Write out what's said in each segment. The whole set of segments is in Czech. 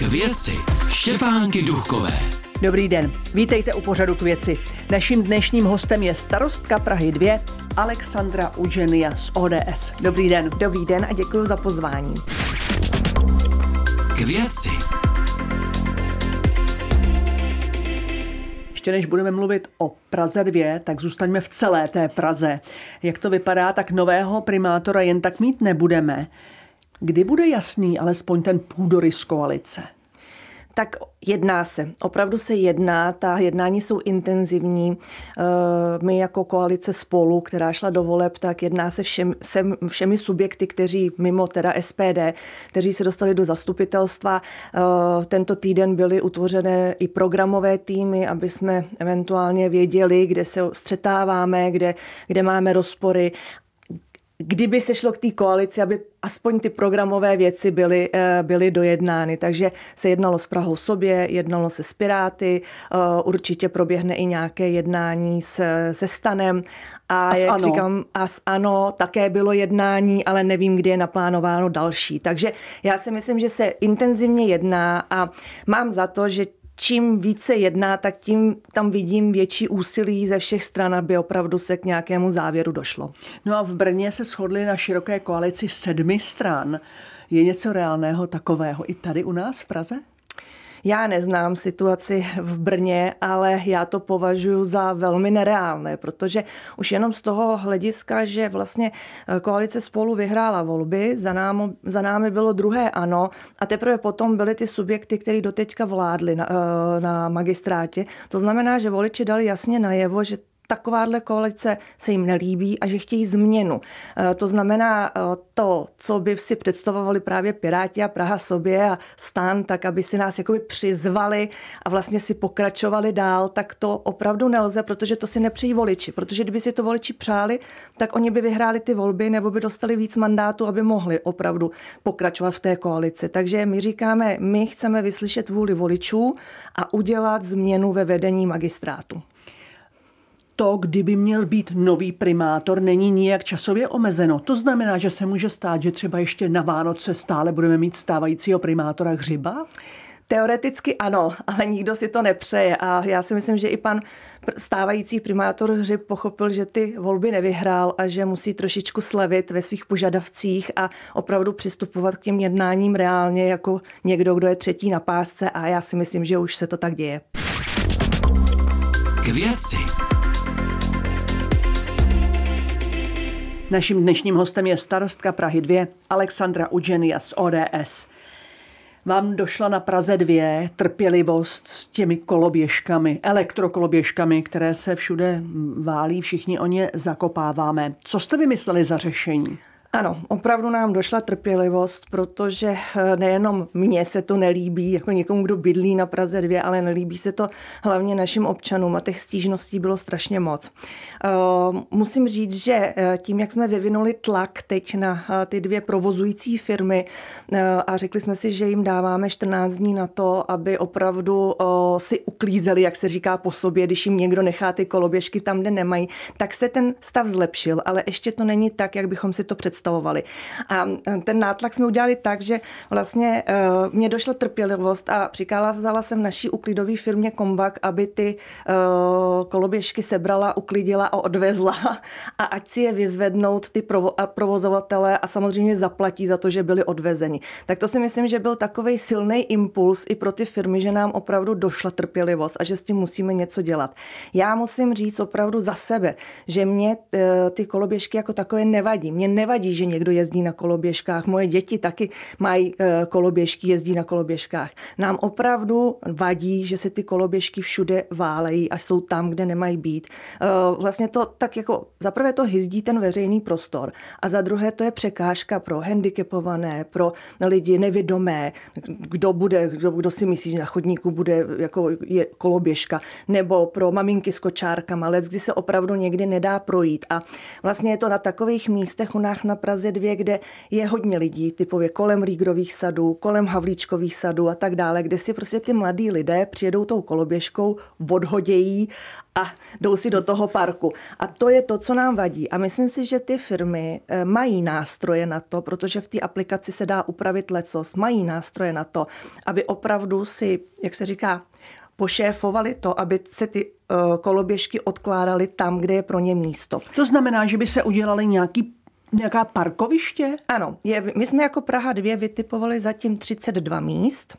K věci Štěpánky Duchové. Dobrý den, vítejte u pořadu k věci. Naším dnešním hostem je starostka Prahy 2 Alexandra Uženia z ODS. Dobrý den. Dobrý den a děkuji za pozvání. K věci. Ještě než budeme mluvit o Praze 2, tak zůstaňme v celé té Praze. Jak to vypadá, tak nového primátora jen tak mít nebudeme. Kdy bude jasný alespoň ten půdorys koalice? Tak jedná se, opravdu se jedná, ta jednání jsou intenzivní. Eh, my jako koalice spolu, která šla do voleb, tak jedná se všem, se všemi subjekty, kteří mimo teda SPD, kteří se dostali do zastupitelstva. Eh, tento týden byly utvořené i programové týmy, aby jsme eventuálně věděli, kde se střetáváme, kde, kde máme rozpory kdyby se šlo k té koalici, aby aspoň ty programové věci byly, eh, byly dojednány. Takže se jednalo s Prahou sobě, jednalo se s Piráty, eh, určitě proběhne i nějaké jednání se, se Stanem. A, a jak ano. říkám, a s ANO také bylo jednání, ale nevím, kdy je naplánováno další. Takže já si myslím, že se intenzivně jedná a mám za to, že čím více jedná, tak tím tam vidím větší úsilí ze všech stran, aby opravdu se k nějakému závěru došlo. No a v Brně se shodli na široké koalici sedmi stran. Je něco reálného takového i tady u nás v Praze? Já neznám situaci v Brně, ale já to považuji za velmi nereálné, protože už jenom z toho hlediska, že vlastně eh, koalice spolu vyhrála volby, za, námi, za námi bylo druhé ano a teprve potom byly ty subjekty, které doteďka vládly na, eh, na magistrátě. To znamená, že voliči dali jasně najevo, že takováhle koalice se jim nelíbí a že chtějí změnu. Eh, to znamená eh, to, co by si představovali právě Piráti a Praha sobě a stan, tak aby si nás jakoby přizvali a vlastně si pokračovali dál, tak to opravdu nelze, protože to si nepřejí voliči. Protože kdyby si to voliči přáli, tak oni by vyhráli ty volby nebo by dostali víc mandátů, aby mohli opravdu pokračovat v té koalici. Takže my říkáme, my chceme vyslyšet vůli voličů a udělat změnu ve vedení magistrátu to, kdyby měl být nový primátor, není nijak časově omezeno. To znamená, že se může stát, že třeba ještě na Vánoce stále budeme mít stávajícího primátora Hřiba? Teoreticky ano, ale nikdo si to nepřeje a já si myslím, že i pan stávající primátor Hřib pochopil, že ty volby nevyhrál a že musí trošičku slevit ve svých požadavcích a opravdu přistupovat k těm jednáním reálně jako někdo, kdo je třetí na pásce a já si myslím, že už se to tak děje. K věci. Naším dnešním hostem je starostka Prahy 2 Alexandra Ugenia z ODS. Vám došla na Praze 2 trpělivost s těmi koloběžkami, elektrokoloběžkami, které se všude válí, všichni o ně zakopáváme. Co jste vymysleli za řešení? Ano, opravdu nám došla trpělivost, protože eh, nejenom mně se to nelíbí, jako někomu, kdo bydlí na Praze 2, ale nelíbí se to hlavně našim občanům a těch stížností bylo strašně moc. Eh, musím říct, že eh, tím, jak jsme vyvinuli tlak teď na ty dvě provozující firmy a řekli jsme si, že jim dáváme 14 dní na to, aby opravdu si uklízeli, jak se říká po sobě, když jim někdo nechá ty koloběžky tam, kde nemají, tak se ten stav zlepšil, ale ještě to není tak, jak bychom si to představili představovali. A e, ten nátlak jsme udělali tak, že vlastně e, mě došla trpělivost a přikázala jsem naší uklidové firmě Kombak, aby ty e, koloběžky sebrala, uklidila a odvezla a ať si je vyzvednout ty provozovatele a samozřejmě zaplatí za to, že byli odvezeni. Tak to si myslím, že byl takový silný impuls i pro ty firmy, že nám opravdu došla trpělivost a že s tím musíme něco dělat. Já musím říct opravdu za sebe, že mě ty koloběžky jako takové nevadí. Mě nevadí že někdo jezdí na koloběžkách. Moje děti taky mají eh, koloběžky, jezdí na koloběžkách. Nám opravdu vadí, že se ty koloběžky všude válejí a jsou tam, kde nemají být. Eh, vlastně to tak jako, za prvé to hyzdí ten veřejný prostor a za druhé to je překážka pro handicapované, pro lidi nevědomé, kdo bude, kdo, kdo si myslí, že na chodníku bude jako je koloběžka, nebo pro maminky s kočárkama, let, kdy se opravdu někdy nedá projít. A vlastně je to na takových místech u nás na Praze 2, kde je hodně lidí, typově kolem Rígrových sadů, kolem Havlíčkových sadů a tak dále, kde si prostě ty mladí lidé přijedou tou koloběžkou, odhodějí a jdou si do toho parku. A to je to, co nám vadí. A myslím si, že ty firmy eh, mají nástroje na to, protože v té aplikaci se dá upravit lecos, mají nástroje na to, aby opravdu si, jak se říká, pošéfovali to, aby se ty eh, koloběžky odkládaly tam, kde je pro ně místo. To znamená, že by se udělali nějaký Nějaká parkoviště? Ano, je, my jsme jako Praha 2 vytipovali zatím 32 míst.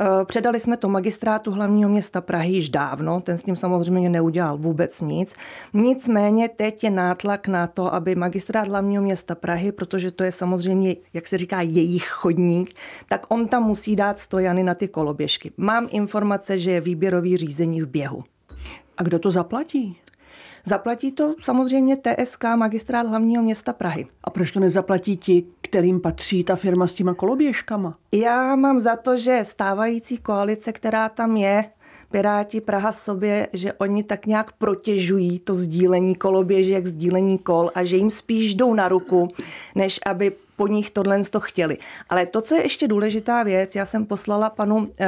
Eh, předali jsme to magistrátu hlavního města Prahy již dávno, ten s tím samozřejmě neudělal vůbec nic. Nicméně teď je nátlak na to, aby magistrát hlavního města Prahy, protože to je samozřejmě, jak se říká, jejich chodník, tak on tam musí dát stojany na ty koloběžky. Mám informace, že je výběrový řízení v běhu. A kdo to zaplatí? Zaplatí to samozřejmě TSK, magistrát hlavního města Prahy. A proč to nezaplatí ti, kterým patří ta firma s těma koloběžkama? Já mám za to, že stávající koalice, která tam je, Piráti Praha sobě, že oni tak nějak protěžují to sdílení koloběžek, sdílení kol a že jim spíš jdou na ruku, než aby po nich tohle to chtěli. Ale to, co je ještě důležitá věc, já jsem poslala panu e,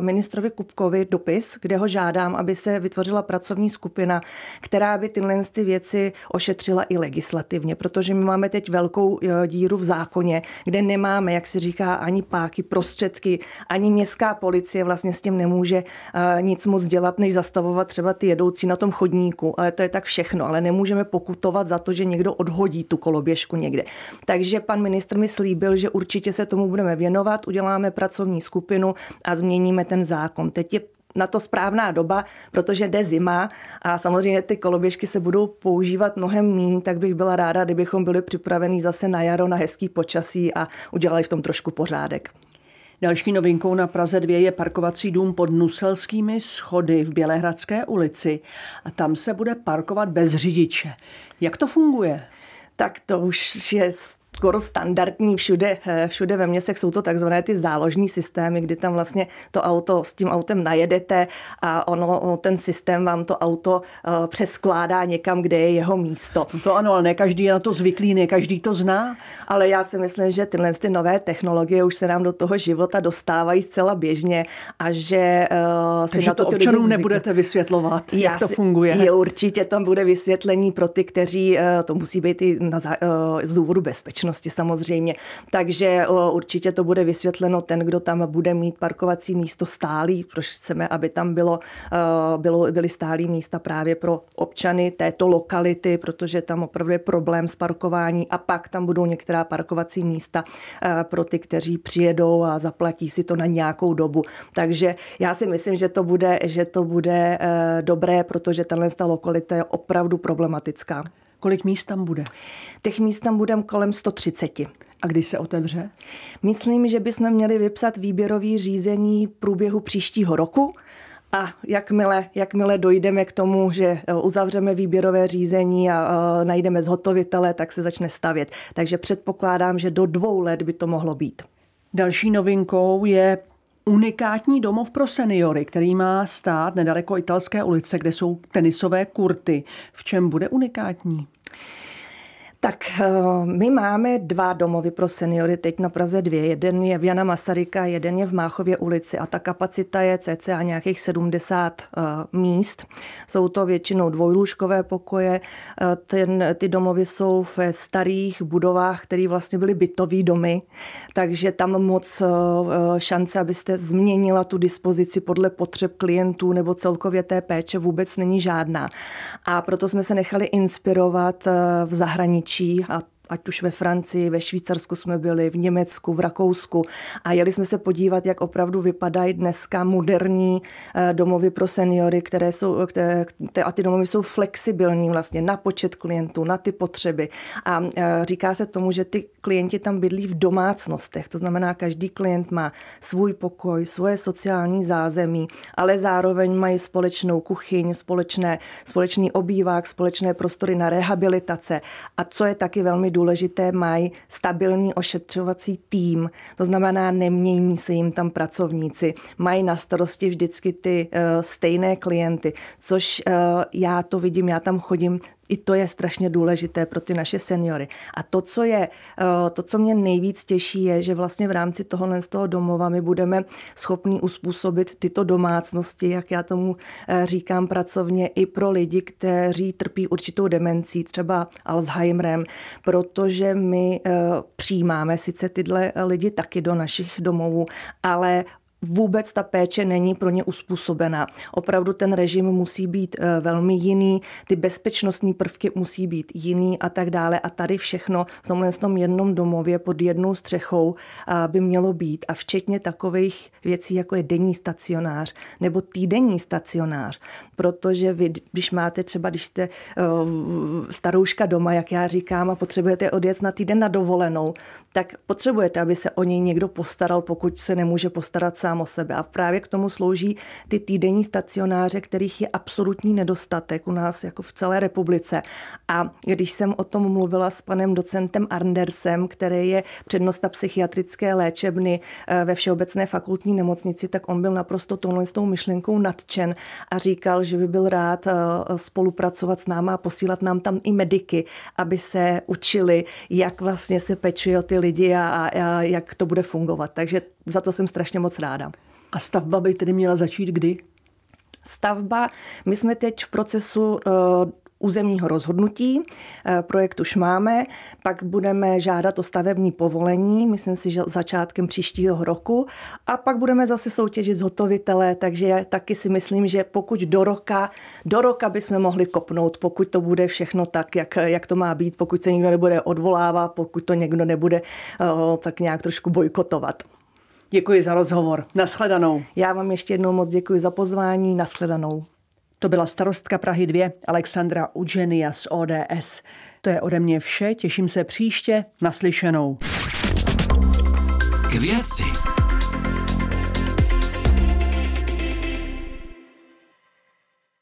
ministrovi Kupkovi dopis, kde ho žádám, aby se vytvořila pracovní skupina, která by tyhle ty věci ošetřila i legislativně, protože my máme teď velkou e, díru v zákoně, kde nemáme, jak se říká, ani páky, prostředky, ani městská policie vlastně s tím nemůže e, nic moc dělat, než zastavovat třeba ty jedoucí na tom chodníku, ale to je tak všechno, ale nemůžeme pokutovat za to, že někdo odhodí tu koloběžku někde. Takže pan pan ministr mi slíbil, že určitě se tomu budeme věnovat, uděláme pracovní skupinu a změníme ten zákon. Teď je na to správná doba, protože jde zima a samozřejmě ty koloběžky se budou používat mnohem méně, tak bych byla ráda, kdybychom byli připraveni zase na jaro, na hezký počasí a udělali v tom trošku pořádek. Další novinkou na Praze 2 je parkovací dům pod Nuselskými schody v Bělehradské ulici a tam se bude parkovat bez řidiče. Jak to funguje? Tak to už je skoro standardní všude, eh, všude ve městech jsou to takzvané ty záložní systémy, kdy tam vlastně to auto s tím autem najedete a ono, ten systém vám to auto eh, přeskládá někam, kde je jeho místo. To ano, ale ne každý je na to zvyklý, ne každý to zná. Ale já si myslím, že tyhle ty nové technologie už se nám do toho života dostávají zcela běžně a že uh, si Takže na to, to občanům nebudete vysvětlovat, já jak to funguje. Je, určitě tam bude vysvětlení pro ty, kteří, uh, to musí být i na, uh, z důvodu bezpečnosti bezpečnosti samozřejmě. Takže určitě to bude vysvětleno ten, kdo tam bude mít parkovací místo stálý, proč chceme, aby tam bylo, bylo, byly stálý místa právě pro občany této lokality, protože tam opravdu je problém s parkování a pak tam budou některá parkovací místa pro ty, kteří přijedou a zaplatí si to na nějakou dobu. Takže já si myslím, že to bude, že to bude dobré, protože tahle lokalita je opravdu problematická. Kolik míst tam bude? Těch míst tam budeme kolem 130. A kdy se otevře? Myslím, že bychom měli vypsat výběrový řízení v průběhu příštího roku. A jakmile, jakmile dojdeme k tomu, že e, uzavřeme výběrové řízení a uh, najdeme zhotovitele, tak se začne stavět. Takže předpokládám, že do dvou let by to mohlo být. Další novinkou je unikátní domov pro seniory, který má stát nedaleko italské ulice, kde jsou tenisové kurty. V čem bude unikátní? Tak eh, my máme dva domovy pro seniory teď na Praze dvě. Jeden je v Jana Masaryka, jeden je v Máchově ulici a ta kapacita je cca nějakých 70 eh, míst. Jsou to většinou dvojlůžkové pokoje. Eh, ten, ty domovy jsou ve starých budovách, které vlastně byly bytové domy, takže tam moc šance, abyste změnila tu dispozici podle potřeb klientů nebo celkově té péče vůbec není žádná. A proto jsme se nechali inspirovat v zahraničí zahraničí a ať už ve Francii, ve Švýcarsku jsme byli, v Německu, v Rakousku. A jeli jsme se podívat, jak opravdu vypadají dneska moderní eh, domovy pro seniory, které jsou, které, a ty domovy jsou flexibilní vlastně na počet klientů, na ty potřeby. A eh, říká se tomu, že ty klienti tam bydlí v domácnostech, to znamená, každý klient má svůj pokoj, svoje sociální zázemí, ale zároveň mají společnou kuchyň, společné, společný obývák, společné prostory na rehabilitace. A co je taky velmi důležité, důležité, mají stabilní ošetřovací tým, to znamená, nemění se jim tam pracovníci, mají na starosti vždycky ty uh, stejné klienty, což uh, já to vidím, já tam chodím i to je strašně důležité pro ty naše seniory. A to, co je, eh, to, co mě nejvíc těší, je, že vlastně v rámci tohohle z toho domova my budeme schopni uspůsobit tyto domácnosti, jak já tomu eh, říkám pracovně, i pro lidi, kteří trpí určitou demencí, třeba Alzheimerem, protože my eh, přijímáme sice tyhle lidi taky do našich domovů, ale vůbec ta péče není pro ně uspůsobená. Opravdu ten režim musí být eh, velmi jiný, ty bezpečnostní prvky musí být jiný a tak dále. A tady všechno v tomhle tom jednom domově pod jednou střechou eh, by mělo být. A včetně takových věcí, jako je denní stacionář nebo týdenní stacionář. Protože vy, když máte třeba, když jste uh, starouška doma, jak já říkám, a potřebujete odjet na týden na dovolenou, tak potřebujete, aby se o něj někdo postaral, pokud se nemůže postarat sám sám o sebe. A právě k tomu slouží ty týdenní stacionáře, kterých je absolutní nedostatek u nás jako v celé republice. A když jsem o tom mluvila s panem docentem Arndersem, který je přednosta psychiatrické léčebny eh, ve Všeobecné fakultní nemocnici, tak on byl naprosto touhle s tou myšlenkou nadčen a říkal, že by byl rád eh, spolupracovat s náma a posílat nám tam i mediky, aby se učili, jak vlastně se pečuje o ty lidi a, a jak to bude fungovat. Takže za to jsem strašně moc ráda. A stavba by tedy měla začít kdy? Stavba, my jsme teď v procesu uh, územního rozhodnutí. Eh, projekt už máme, pak budeme žádat o stavební povolení, myslím si, že začátkem příštího roku a pak budeme zase soutěžit zhotovitele, takže taky si myslím, že pokud do roka, do roka bychom mohli kopnout, pokud to bude všechno tak, jak, jak to má být, pokud se nikdo nebude odvolávat, pokud to někdo nebude uh, tak nějak trošku bojkotovat. Děkuji za rozhovor. Naschledanou. Já vám ještě jednou moc děkuji za pozvání. Naschledanou. To byla starostka Prahy 2 Alexandra Udženia z ODS. To je ode mě vše, těším se příště naslyšenou. K věci.